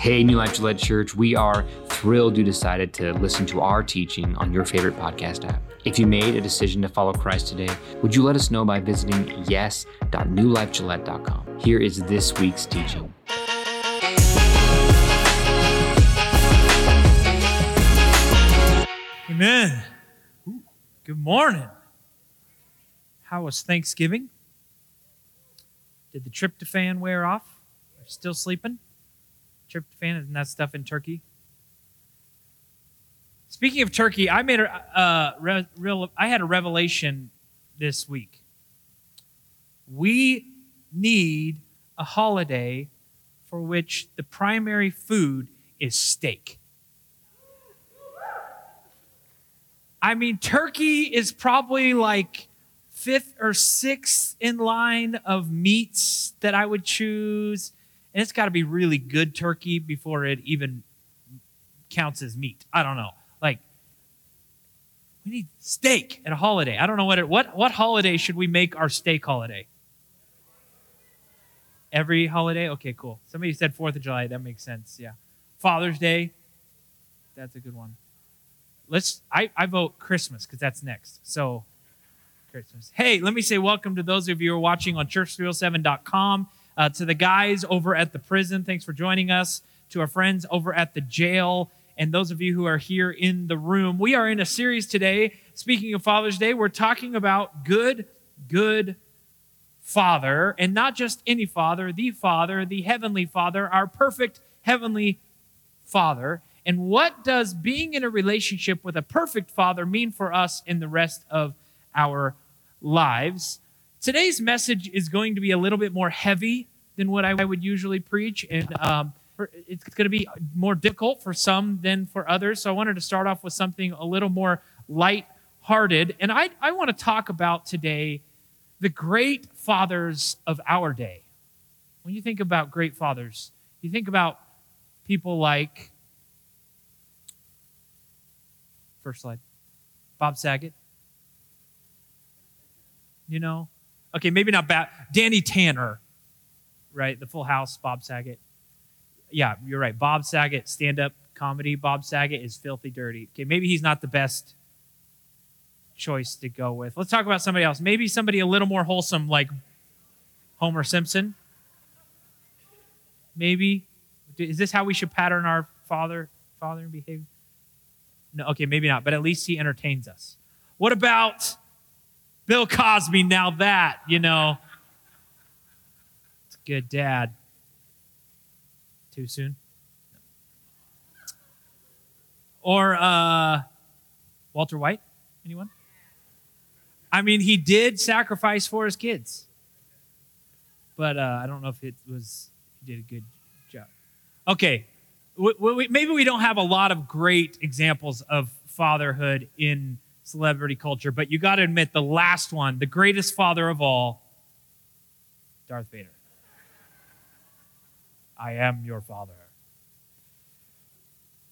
Hey, New Life Gillette Church, we are thrilled you decided to listen to our teaching on your favorite podcast app. If you made a decision to follow Christ today, would you let us know by visiting yes.newlifegillette.com? Here is this week's teaching. Amen. Good morning. How was Thanksgiving? Did the tryptophan wear off? Are you still sleeping? Tryptophan isn't that stuff in turkey? Speaking of turkey, I made a uh, re- real. I had a revelation this week. We need a holiday for which the primary food is steak. I mean, turkey is probably like fifth or sixth in line of meats that I would choose. And it's got to be really good turkey before it even counts as meat. I don't know. Like, we need steak at a holiday. I don't know what it, what what holiday should we make our steak holiday? Every holiday? Okay, cool. Somebody said 4th of July. That makes sense. Yeah. Father's Day. That's a good one let's I, I vote Christmas because that's next. So Christmas. Hey, let me say welcome to those of you who are watching on church307.com. Uh, to the guys over at the prison, thanks for joining us. To our friends over at the jail, and those of you who are here in the room. We are in a series today. Speaking of Father's Day, we're talking about good, good Father, and not just any Father, the Father, the Heavenly Father, our perfect Heavenly Father. And what does being in a relationship with a perfect father mean for us in the rest of our lives? Today's message is going to be a little bit more heavy than what I would usually preach. And um, it's going to be more difficult for some than for others. So I wanted to start off with something a little more light-hearted. And I, I want to talk about today the great fathers of our day. When you think about great fathers, you think about people like First slide. Bob Saget. You know? Okay, maybe not bad. Danny Tanner, right? The Full House, Bob Saget. Yeah, you're right. Bob Saget, stand up comedy. Bob Saget is filthy dirty. Okay, maybe he's not the best choice to go with. Let's talk about somebody else. Maybe somebody a little more wholesome, like Homer Simpson. Maybe. Is this how we should pattern our father, father and behavior? No, okay, maybe not, but at least he entertains us. What about Bill Cosby? Now that, you know, good dad. Too soon? Or uh, Walter White? Anyone? I mean, he did sacrifice for his kids, but uh, I don't know if it was, he did a good job. Okay, we, maybe we don't have a lot of great examples of fatherhood in celebrity culture, but you got to admit the last one, the greatest father of all, Darth Vader. I am your father.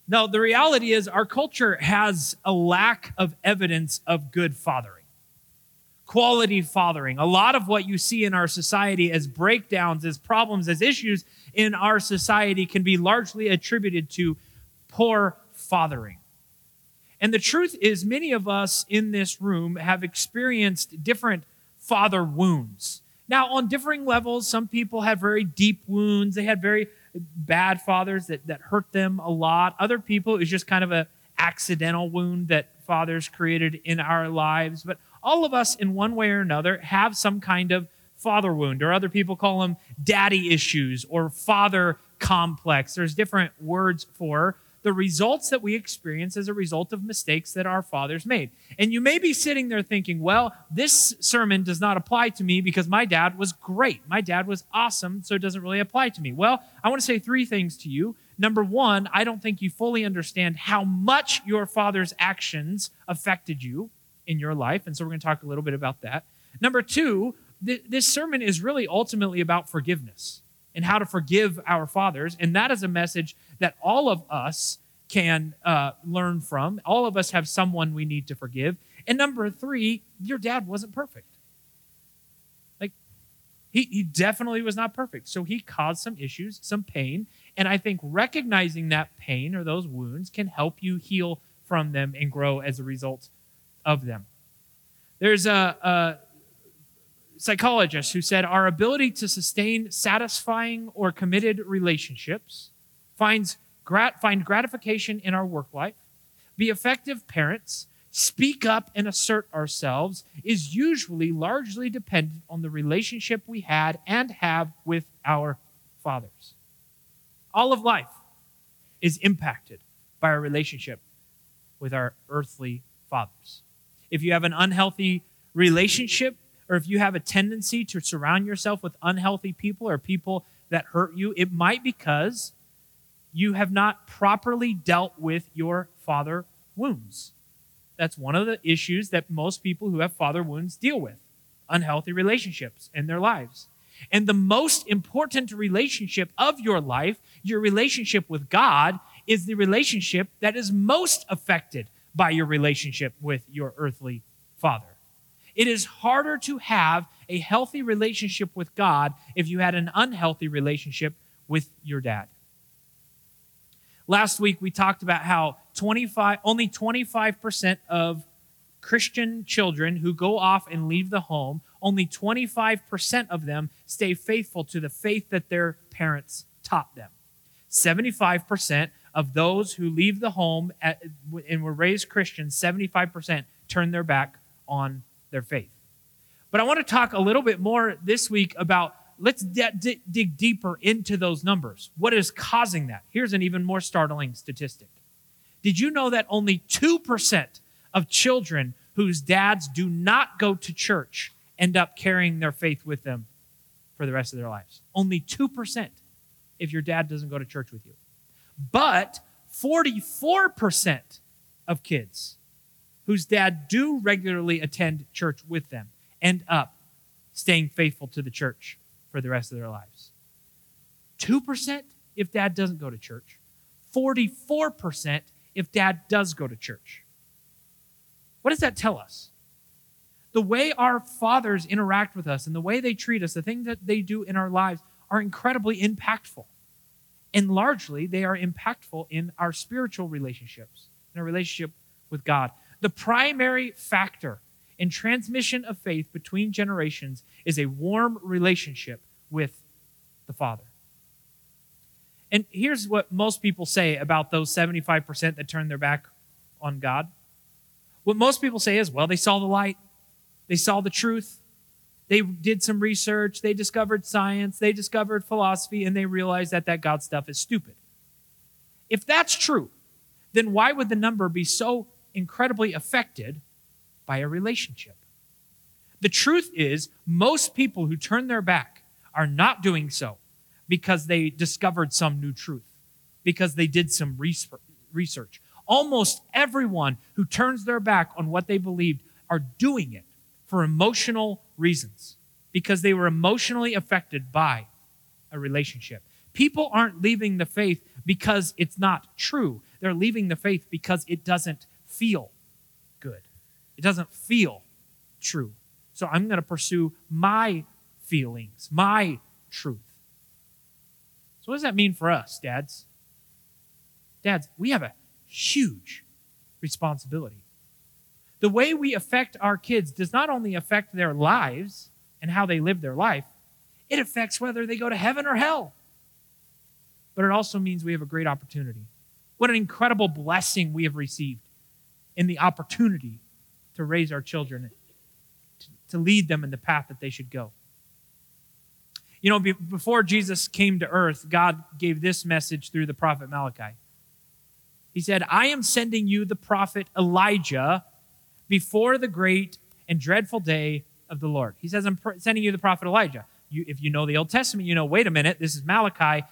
Now, the reality is our culture has a lack of evidence of good fathering quality fathering. A lot of what you see in our society as breakdowns, as problems, as issues in our society can be largely attributed to poor fathering. And the truth is, many of us in this room have experienced different father wounds. Now, on differing levels, some people have very deep wounds. They had very bad fathers that, that hurt them a lot. Other people, it was just kind of a accidental wound that fathers created in our lives. But all of us, in one way or another, have some kind of father wound, or other people call them daddy issues or father complex. There's different words for the results that we experience as a result of mistakes that our fathers made. And you may be sitting there thinking, well, this sermon does not apply to me because my dad was great. My dad was awesome, so it doesn't really apply to me. Well, I want to say three things to you. Number one, I don't think you fully understand how much your father's actions affected you in your life. And so we're going to talk a little bit about that. Number two, th- this sermon is really ultimately about forgiveness and how to forgive our fathers. And that is a message that all of us can uh, learn from. All of us have someone we need to forgive. And number three, your dad wasn't perfect. Like, He, he definitely was not perfect. So he caused some issues, some pain. And I think recognizing that pain or those wounds can help you heal from them and grow as a result of them. There's a, a psychologist who said our ability to sustain satisfying or committed relationships finds grat- find gratification in our work life, be effective parents, speak up and assert ourselves is usually largely dependent on the relationship we had and have with our fathers. All of life is impacted by our relationship with our earthly fathers. If you have an unhealthy relationship, or if you have a tendency to surround yourself with unhealthy people or people that hurt you, it might because you have not properly dealt with your father wounds. That's one of the issues that most people who have father wounds deal with unhealthy relationships in their lives. And the most important relationship of your life, your relationship with God, is the relationship that is most affected by your relationship with your earthly father. It is harder to have a healthy relationship with God if you had an unhealthy relationship with your dad. Last week we talked about how 25 only 25% of Christian children who go off and leave the home, only 25% of them stay faithful to the faith that their parents taught them. 75% of those who leave the home at, and were raised Christians, 75% turn their back on their faith. But I want to talk a little bit more this week about let's d- d- dig deeper into those numbers. What is causing that? Here's an even more startling statistic. Did you know that only 2% of children whose dads do not go to church end up carrying their faith with them for the rest of their lives? Only 2% if your dad doesn't go to church with you. But 44% of kids whose dad do regularly attend church with them end up staying faithful to the church for the rest of their lives. 2% if dad doesn't go to church, 44% if dad does go to church. What does that tell us? The way our fathers interact with us and the way they treat us, the things that they do in our lives are incredibly impactful. And largely, they are impactful in our spiritual relationships, in our relationship with God. The primary factor in transmission of faith between generations is a warm relationship with the Father. And here's what most people say about those 75% that turn their back on God. What most people say is, well, they saw the light, they saw the truth, they did some research, they discovered science, they discovered philosophy, and they realized that that God stuff is stupid. If that's true, then why would the number be so incredibly affected by a relationship? The truth is, most people who turn their back are not doing so because they discovered some new truth, because they did some research. Almost everyone who turns their back on what they believed are doing it for emotional reasons, because they were emotionally affected by a relationship. People aren't leaving the faith because it's not true. They're leaving the faith because it doesn't feel good. It doesn't feel true. So I'm going to pursue my feelings, my truth. So, what does that mean for us, dads? Dads, we have a huge responsibility. The way we affect our kids does not only affect their lives and how they live their life, it affects whether they go to heaven or hell. But it also means we have a great opportunity. What an incredible blessing we have received in the opportunity to raise our children, to lead them in the path that they should go. You know, before Jesus came to earth, God gave this message through the prophet Malachi. He said, I am sending you the prophet Elijah before the great and dreadful day of the Lord. He says, I'm sending you the prophet Elijah. You, if you know the Old Testament, you know, wait a minute, this is Malachi.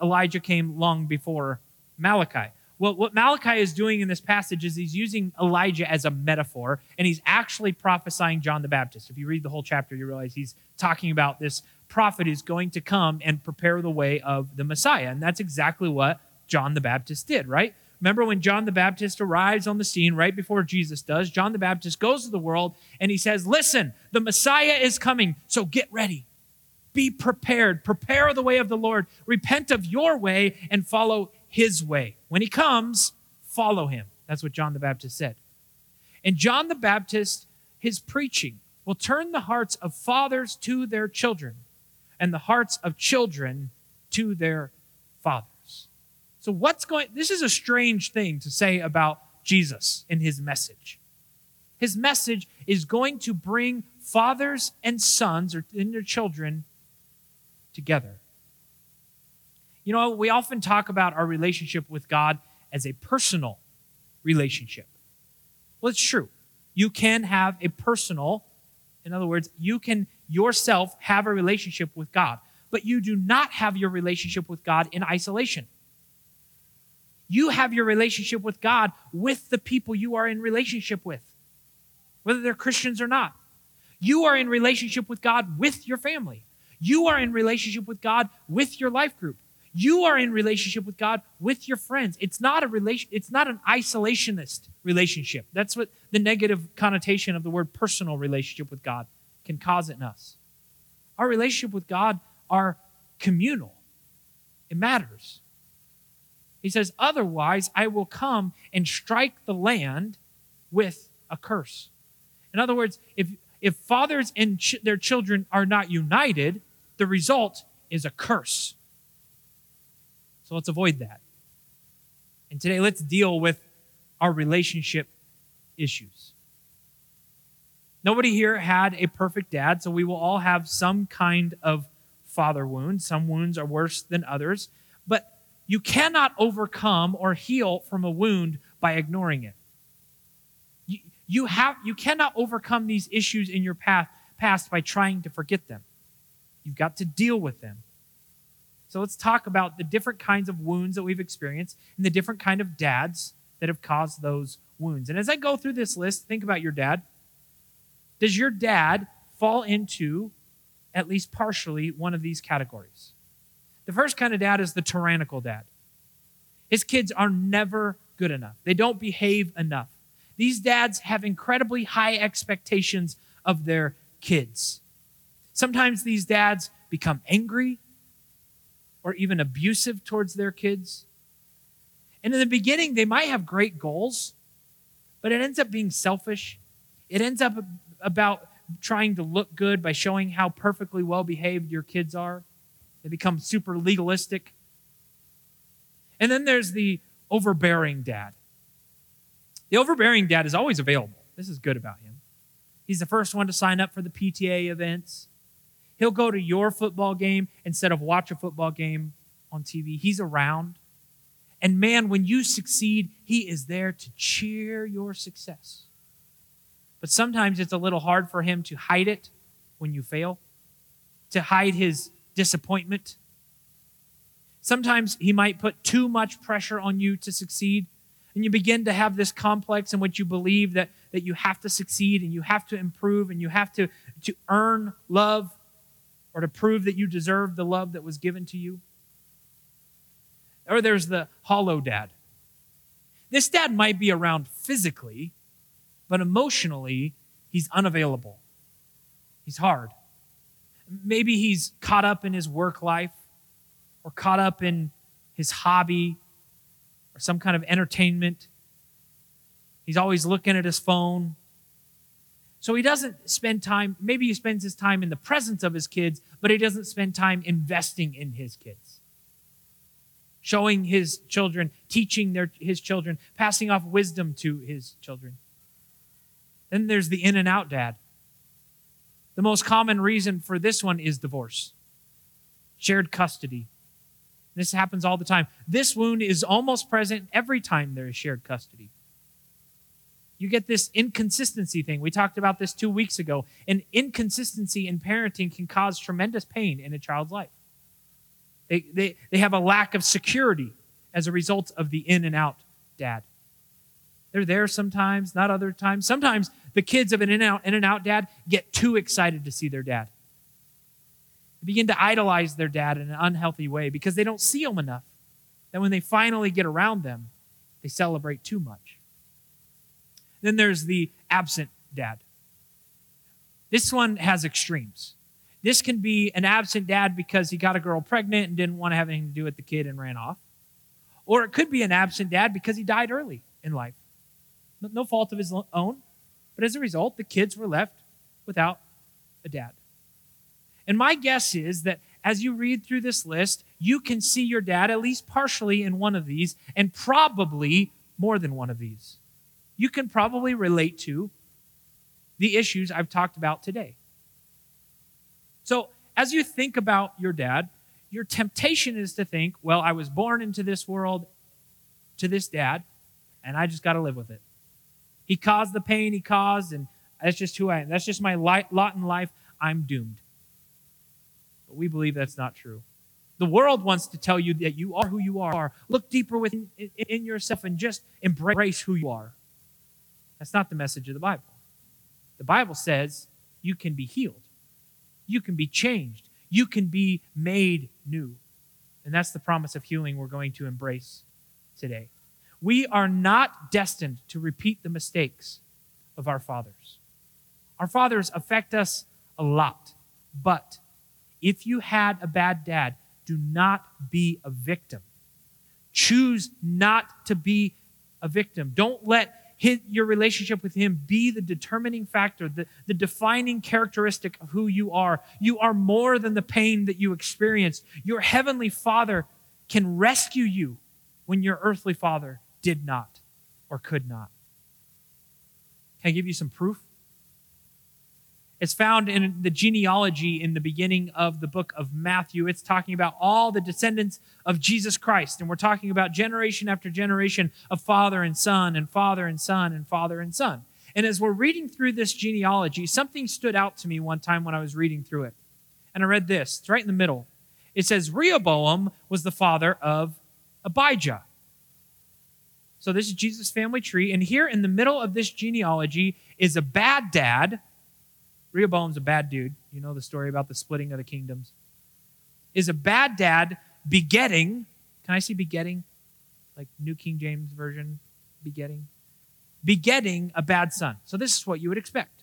Elijah came long before Malachi. Well, what Malachi is doing in this passage is he's using Elijah as a metaphor, and he's actually prophesying John the Baptist. If you read the whole chapter, you realize he's talking about this prophet is going to come and prepare the way of the Messiah. And that's exactly what John the Baptist did, right? Remember when John the Baptist arrives on the scene right before Jesus does? John the Baptist goes to the world and he says, Listen, the Messiah is coming, so get ready. Be prepared. Prepare the way of the Lord. Repent of your way and follow his way. When he comes, follow him. That's what John the Baptist said. And John the Baptist, his preaching will turn the hearts of fathers to their children and the hearts of children to their fathers. So, what's going this is a strange thing to say about Jesus in his message. His message is going to bring fathers and sons or and their children together. You know, we often talk about our relationship with God as a personal relationship. Well, it's true. You can have a personal, in other words, you can yourself have a relationship with God, but you do not have your relationship with God in isolation. You have your relationship with God with the people you are in relationship with, whether they're Christians or not. You are in relationship with God with your family. You are in relationship with God with your life group. You are in relationship with God with your friends. It's not a relation it's not an isolationist relationship. That's what the negative connotation of the word personal relationship with God can cause in us. Our relationship with God are communal. It matters. He says, Otherwise, I will come and strike the land with a curse. In other words, if, if fathers and ch- their children are not united, the result is a curse. So let's avoid that. And today, let's deal with our relationship issues. Nobody here had a perfect dad, so we will all have some kind of father wound. Some wounds are worse than others. But you cannot overcome or heal from a wound by ignoring it. You, have, you cannot overcome these issues in your path, past by trying to forget them. You've got to deal with them. So let's talk about the different kinds of wounds that we've experienced and the different kind of dads that have caused those wounds. And as I go through this list, think about your dad. Does your dad fall into at least partially one of these categories? The first kind of dad is the tyrannical dad. His kids are never good enough. They don't behave enough. These dads have incredibly high expectations of their kids. Sometimes these dads become angry or even abusive towards their kids. And in the beginning, they might have great goals, but it ends up being selfish. It ends up about trying to look good by showing how perfectly well behaved your kids are. They become super legalistic. And then there's the overbearing dad. The overbearing dad is always available. This is good about him. He's the first one to sign up for the PTA events. He'll go to your football game instead of watch a football game on TV. He's around. And man, when you succeed, he is there to cheer your success. But sometimes it's a little hard for him to hide it when you fail, to hide his disappointment. Sometimes he might put too much pressure on you to succeed. And you begin to have this complex in which you believe that, that you have to succeed and you have to improve and you have to, to earn love or to prove that you deserve the love that was given to you. Or there's the hollow dad. This dad might be around physically, but emotionally, he's unavailable. He's hard. Maybe he's caught up in his work life or caught up in his hobby or some kind of entertainment. He's always looking at his phone. So he doesn't spend time, maybe he spends his time in the presence of his kids, but he doesn't spend time investing in his kids. Showing his children, teaching their, his children, passing off wisdom to his children. Then there's the in and out dad. The most common reason for this one is divorce, shared custody. This happens all the time. This wound is almost present every time there is shared custody you get this inconsistency thing. We talked about this two weeks ago. An inconsistency in parenting can cause tremendous pain in a child's life. They, they, they have a lack of security as a result of the in and out dad. They're there sometimes, not other times. Sometimes the kids of an in and out, in and out dad get too excited to see their dad. They begin to idolize their dad in an unhealthy way because they don't see him enough. That when they finally get around them, they celebrate too much. Then there's the absent dad. This one has extremes. This can be an absent dad because he got a girl pregnant and didn't want to have anything to do with the kid and ran off. Or it could be an absent dad because he died early in life. No fault of his own, but as a result, the kids were left without a dad. And my guess is that as you read through this list, you can see your dad at least partially in one of these and probably more than one of these. You can probably relate to the issues I've talked about today. So, as you think about your dad, your temptation is to think, well, I was born into this world to this dad, and I just got to live with it. He caused the pain he caused, and that's just who I am. That's just my lot in life. I'm doomed. But we believe that's not true. The world wants to tell you that you are who you are. Look deeper within in yourself and just embrace who you are. That's not the message of the Bible. The Bible says you can be healed, you can be changed, you can be made new. And that's the promise of healing we're going to embrace today. We are not destined to repeat the mistakes of our fathers. Our fathers affect us a lot, but if you had a bad dad, do not be a victim. Choose not to be a victim. Don't let his, your relationship with Him be the determining factor, the, the defining characteristic of who you are. You are more than the pain that you experienced. Your Heavenly Father can rescue you when your earthly father did not or could not. Can I give you some proof? It's found in the genealogy in the beginning of the book of Matthew. It's talking about all the descendants of Jesus Christ. And we're talking about generation after generation of father and son, and father and son, and father and son. And as we're reading through this genealogy, something stood out to me one time when I was reading through it. And I read this, it's right in the middle. It says, Rehoboam was the father of Abijah. So this is Jesus' family tree. And here in the middle of this genealogy is a bad dad Rehoboam's a bad dude. You know the story about the splitting of the kingdoms. Is a bad dad begetting, can I see begetting? Like New King James Version, begetting? Begetting a bad son. So this is what you would expect.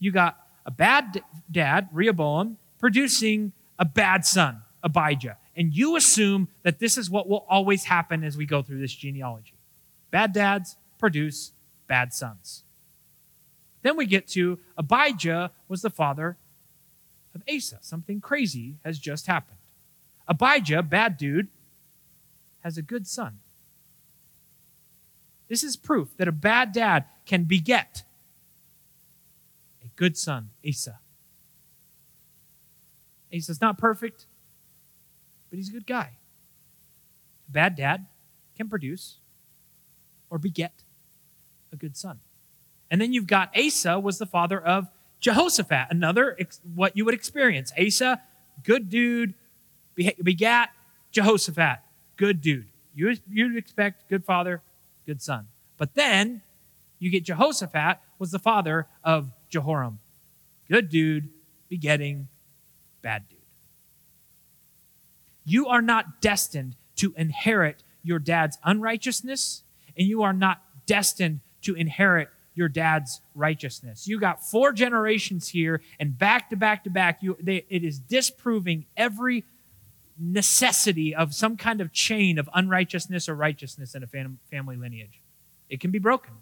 You got a bad dad, Rehoboam, producing a bad son, Abijah. And you assume that this is what will always happen as we go through this genealogy. Bad dads produce bad sons. Then we get to Abijah was the father of Asa. Something crazy has just happened. Abijah, bad dude, has a good son. This is proof that a bad dad can beget a good son, Asa. Asa's not perfect, but he's a good guy. A bad dad can produce or beget a good son. And then you've got Asa was the father of Jehoshaphat, another ex- what you would experience. Asa, good dude, begat Jehoshaphat, good dude. You, you'd expect good father, good son. But then you get Jehoshaphat was the father of Jehoram. Good dude, begetting bad dude. You are not destined to inherit your dad's unrighteousness, and you are not destined to inherit your dad's righteousness. You got four generations here, and back to back to back, you, they, it is disproving every necessity of some kind of chain of unrighteousness or righteousness in a fam- family lineage. It can be broken.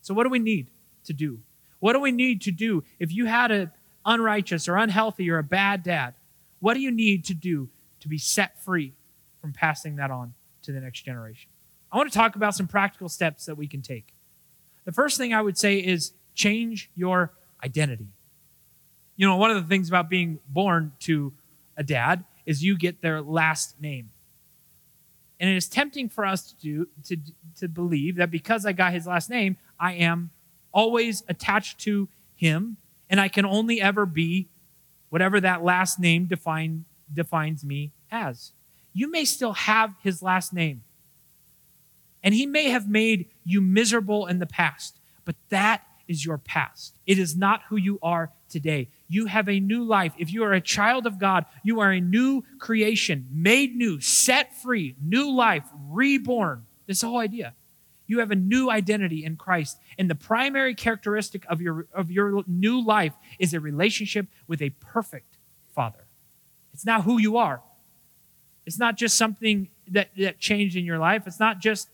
So, what do we need to do? What do we need to do if you had an unrighteous or unhealthy or a bad dad? What do you need to do to be set free from passing that on to the next generation? I want to talk about some practical steps that we can take. The first thing I would say is change your identity. You know, one of the things about being born to a dad is you get their last name. And it is tempting for us to do to, to believe that because I got his last name, I am always attached to him and I can only ever be whatever that last name define, defines me as. You may still have his last name. And he may have made you miserable in the past, but that is your past. It is not who you are today. You have a new life. If you are a child of God, you are a new creation, made new, set free, new life, reborn. This whole idea. You have a new identity in Christ. And the primary characteristic of your, of your new life is a relationship with a perfect Father. It's not who you are. It's not just something that, that changed in your life. It's not just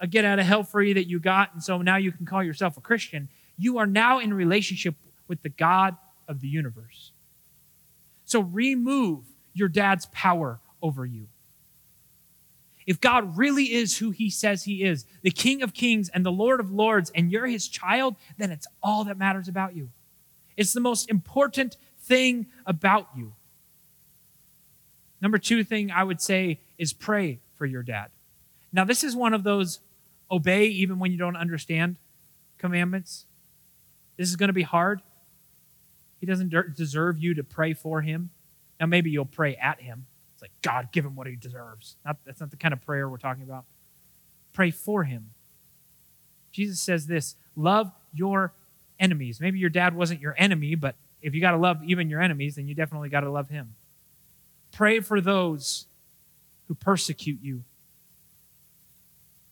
a get out of hell free that you got, and so now you can call yourself a Christian. You are now in relationship with the God of the universe. So remove your dad's power over you. If God really is who he says he is, the King of kings and the Lord of lords, and you're his child, then it's all that matters about you. It's the most important thing about you. Number two thing I would say is pray for your dad. Now, this is one of those obey even when you don't understand commandments. This is going to be hard. He doesn't deserve you to pray for him. Now, maybe you'll pray at him. It's like, God, give him what he deserves. Not, that's not the kind of prayer we're talking about. Pray for him. Jesus says this love your enemies. Maybe your dad wasn't your enemy, but if you got to love even your enemies, then you definitely got to love him. Pray for those who persecute you.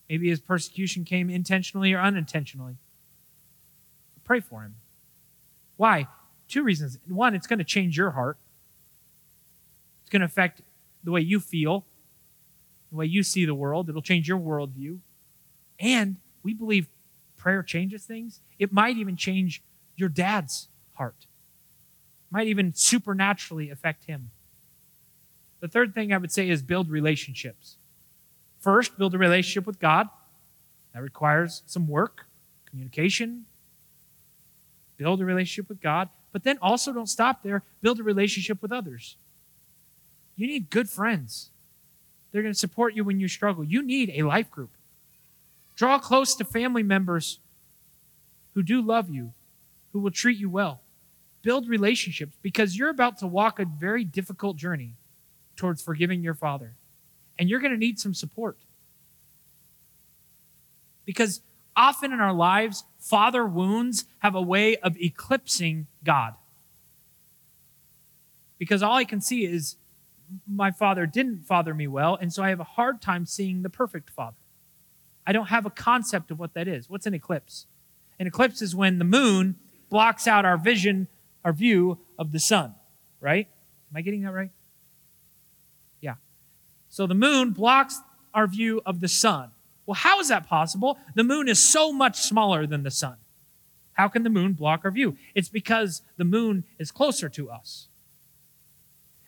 Maybe his persecution came intentionally or unintentionally. Pray for him. Why? Two reasons. One, it's going to change your heart, it's going to affect the way you feel, the way you see the world. It'll change your worldview. And we believe prayer changes things. It might even change your dad's heart, it might even supernaturally affect him. The third thing I would say is build relationships. First, build a relationship with God. That requires some work, communication. Build a relationship with God. But then also don't stop there. Build a relationship with others. You need good friends. They're going to support you when you struggle. You need a life group. Draw close to family members who do love you, who will treat you well. Build relationships because you're about to walk a very difficult journey towards forgiving your father. And you're going to need some support. Because often in our lives, father wounds have a way of eclipsing God. Because all I can see is my father didn't father me well, and so I have a hard time seeing the perfect father. I don't have a concept of what that is. What's an eclipse? An eclipse is when the moon blocks out our vision, our view of the sun, right? Am I getting that right? So the moon blocks our view of the sun. Well, how is that possible? The moon is so much smaller than the sun. How can the moon block our view? It's because the moon is closer to us.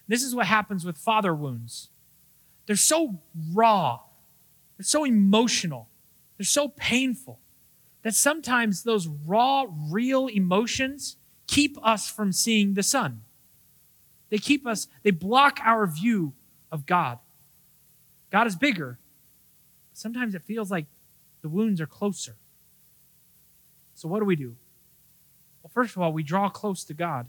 This is what happens with father wounds. They're so raw, they're so emotional, they're so painful that sometimes those raw, real emotions keep us from seeing the sun. They keep us, they block our view of God. God is bigger. Sometimes it feels like the wounds are closer. So, what do we do? Well, first of all, we draw close to God.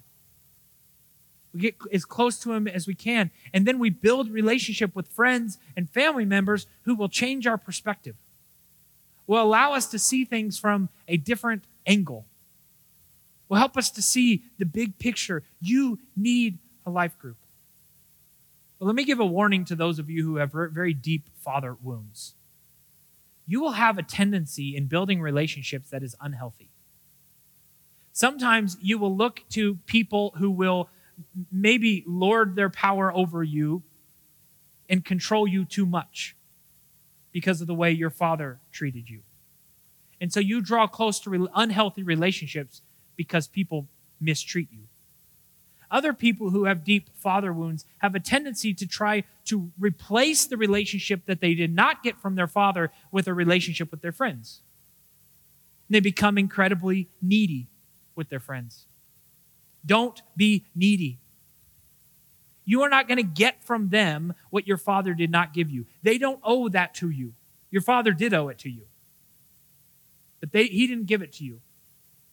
We get as close to Him as we can. And then we build relationship with friends and family members who will change our perspective, will allow us to see things from a different angle, will help us to see the big picture. You need a life group. But let me give a warning to those of you who have very deep father wounds. You will have a tendency in building relationships that is unhealthy. Sometimes you will look to people who will maybe lord their power over you and control you too much because of the way your father treated you. And so you draw close to unhealthy relationships because people mistreat you. Other people who have deep father wounds have a tendency to try to replace the relationship that they did not get from their father with a relationship with their friends. And they become incredibly needy with their friends. Don't be needy. You are not going to get from them what your father did not give you. They don't owe that to you. Your father did owe it to you. But they, he didn't give it to you.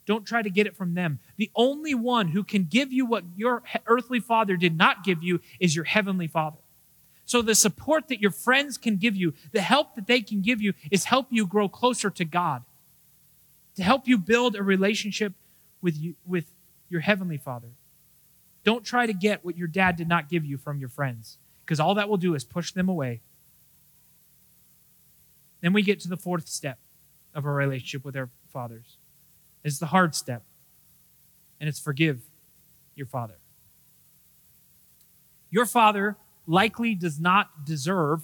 Don't try to get it from them. The only one who can give you what your earthly father did not give you is your heavenly father. So, the support that your friends can give you, the help that they can give you, is help you grow closer to God, to help you build a relationship with, you, with your heavenly father. Don't try to get what your dad did not give you from your friends, because all that will do is push them away. Then we get to the fourth step of our relationship with our fathers. It's the hard step, and it's forgive your father. Your father likely does not deserve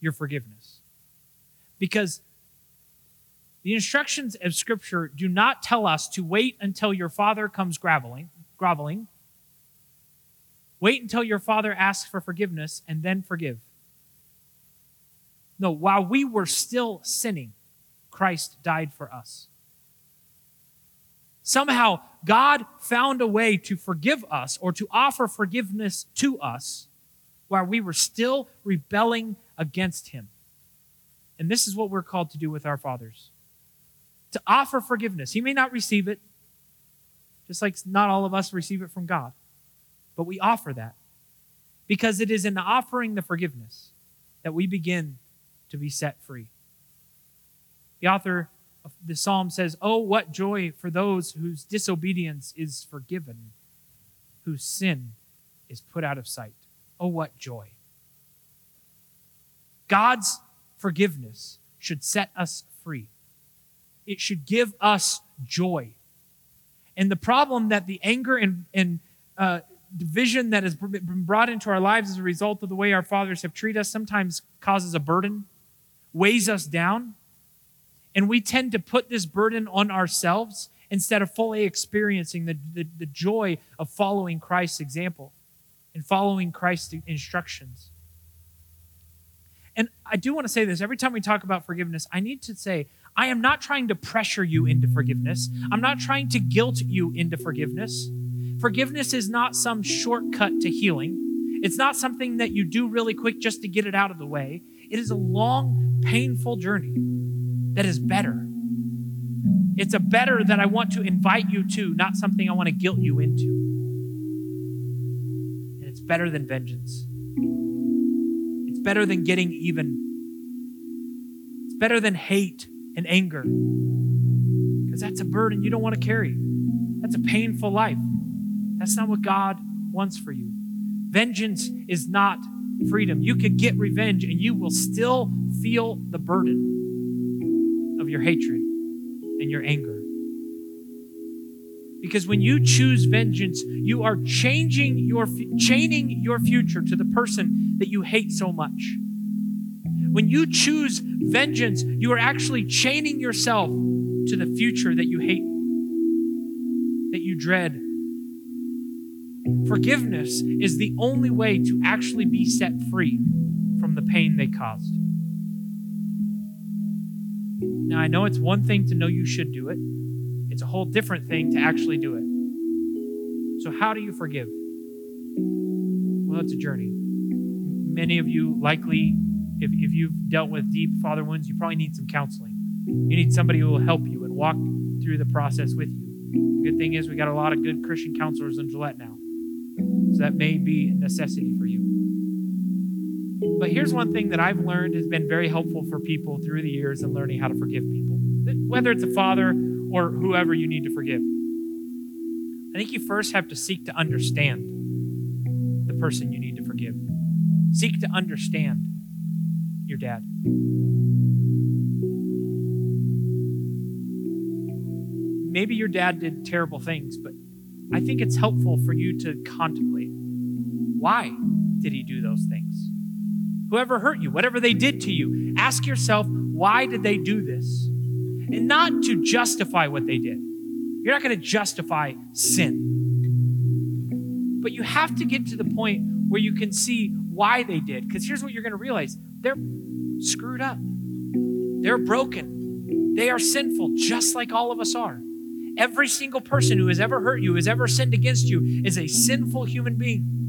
your forgiveness because the instructions of Scripture do not tell us to wait until your father comes groveling, groveling. Wait until your father asks for forgiveness and then forgive. No, while we were still sinning, Christ died for us. Somehow, God found a way to forgive us or to offer forgiveness to us while we were still rebelling against Him. And this is what we're called to do with our fathers to offer forgiveness. He may not receive it, just like not all of us receive it from God, but we offer that because it is in offering the forgiveness that we begin to be set free. The author the psalm says, Oh, what joy for those whose disobedience is forgiven, whose sin is put out of sight. Oh, what joy. God's forgiveness should set us free, it should give us joy. And the problem that the anger and, and uh, division that has been brought into our lives as a result of the way our fathers have treated us sometimes causes a burden, weighs us down. And we tend to put this burden on ourselves instead of fully experiencing the, the, the joy of following Christ's example and following Christ's instructions. And I do want to say this every time we talk about forgiveness, I need to say, I am not trying to pressure you into forgiveness. I'm not trying to guilt you into forgiveness. Forgiveness is not some shortcut to healing. It's not something that you do really quick just to get it out of the way. It is a long, painful journey that is better. It's a better that I want to invite you to, not something I want to guilt you into. And it's better than vengeance. It's better than getting even. It's better than hate and anger. Because that's a burden you don't want to carry. That's a painful life. That's not what God wants for you. Vengeance is not freedom. You could get revenge and you will still feel the burden your hatred and your anger. Because when you choose vengeance, you are changing your chaining your future to the person that you hate so much. When you choose vengeance, you are actually chaining yourself to the future that you hate, that you dread. Forgiveness is the only way to actually be set free from the pain they caused. Now, I know it's one thing to know you should do it, it's a whole different thing to actually do it. So, how do you forgive? Well, it's a journey. Many of you likely, if, if you've dealt with deep father wounds, you probably need some counseling. You need somebody who will help you and walk through the process with you. The good thing is, we got a lot of good Christian counselors in Gillette now. So that may be a necessity for you. But here's one thing that I've learned has been very helpful for people through the years in learning how to forgive people, whether it's a father or whoever you need to forgive. I think you first have to seek to understand the person you need to forgive. Seek to understand your dad. Maybe your dad did terrible things, but I think it's helpful for you to contemplate why did he do those things? Whoever hurt you, whatever they did to you, ask yourself, why did they do this? And not to justify what they did. You're not going to justify sin. But you have to get to the point where you can see why they did. Because here's what you're going to realize they're screwed up, they're broken, they are sinful, just like all of us are. Every single person who has ever hurt you, has ever sinned against you, is a sinful human being.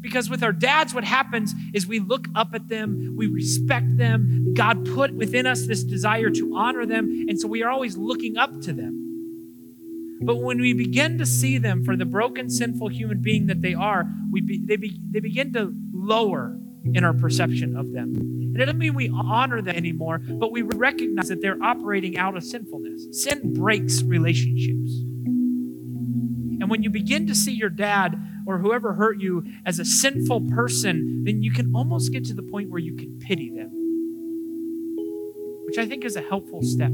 Because with our dads, what happens is we look up at them, we respect them. God put within us this desire to honor them, and so we are always looking up to them. But when we begin to see them for the broken, sinful human being that they are, we be, they, be, they begin to lower in our perception of them. And it doesn't mean we honor them anymore, but we recognize that they're operating out of sinfulness. Sin breaks relationships. And when you begin to see your dad or whoever hurt you as a sinful person, then you can almost get to the point where you can pity them. which I think is a helpful step.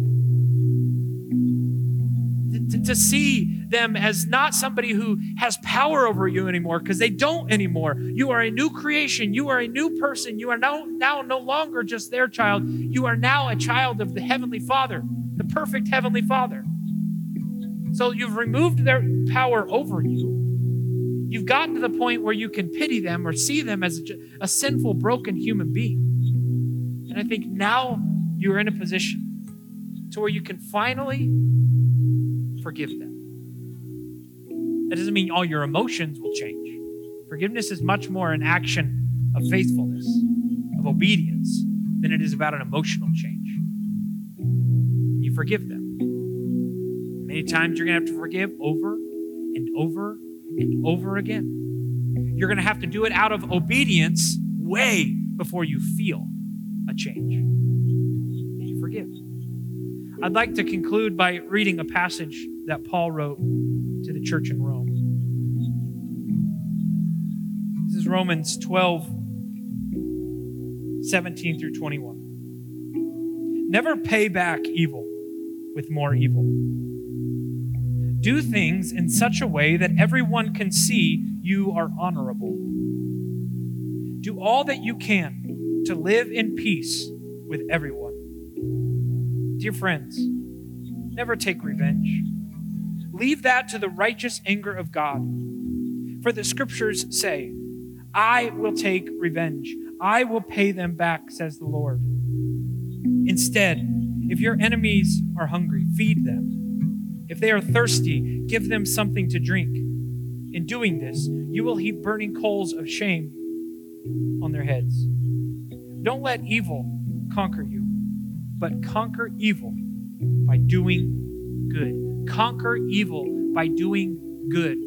To, see them as not somebody who has power over you anymore, because they don't anymore. You are a new creation. You are a new person. You are now, now no longer just their child. You are now a child of the Heavenly Father, the perfect Heavenly Father. So you've removed their power over you. You've gotten to the point where you can pity them or see them as a, a sinful, broken human being. And I think now you're in a position to where you can finally forgive them. That doesn't mean all your emotions will change. Forgiveness is much more an action of faithfulness, of obedience, than it is about an emotional change. You forgive them. Many times you're going to have to forgive over and over and over again. You're going to have to do it out of obedience way before you feel a change. And you forgive. I'd like to conclude by reading a passage that Paul wrote to the church in Rome. This is Romans 12, 17 through 21. Never pay back evil with more evil do things in such a way that everyone can see you are honorable. Do all that you can to live in peace with everyone. Dear friends, never take revenge. Leave that to the righteous anger of God. For the scriptures say, I will take revenge. I will pay them back, says the Lord. Instead, if your enemies are hungry, feed them. If they are thirsty, give them something to drink. In doing this, you will heap burning coals of shame on their heads. Don't let evil conquer you, but conquer evil by doing good. Conquer evil by doing good.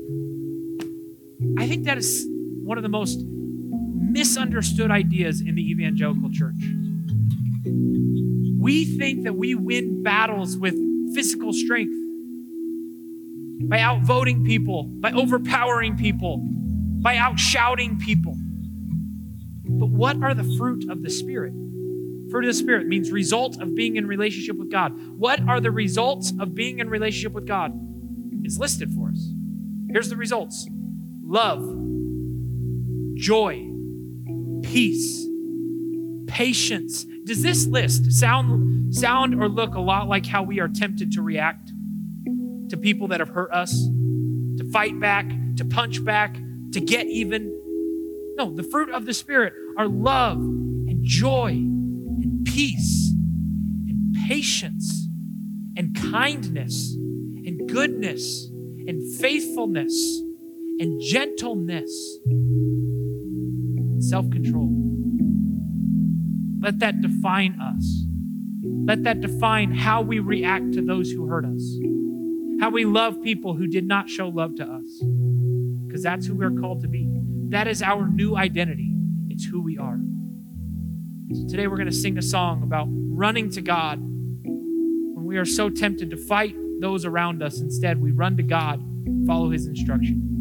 I think that is one of the most misunderstood ideas in the evangelical church. We think that we win battles with physical strength by outvoting people, by overpowering people, by outshouting people. But what are the fruit of the Spirit? Fruit of the Spirit means result of being in relationship with God. What are the results of being in relationship with God? It's listed for us. Here's the results love, joy, peace, patience. Does this list sound, sound or look a lot like how we are tempted to react to people that have hurt us, to fight back, to punch back, to get even. No, the fruit of the Spirit are love and joy and peace and patience and kindness and goodness and faithfulness and gentleness self control. Let that define us. Let that define how we react to those who hurt us how we love people who did not show love to us. Because that's who we're called to be. That is our new identity, it's who we are. So today we're going to sing a song about running to God when we are so tempted to fight those around us. Instead, we run to God, follow His instruction.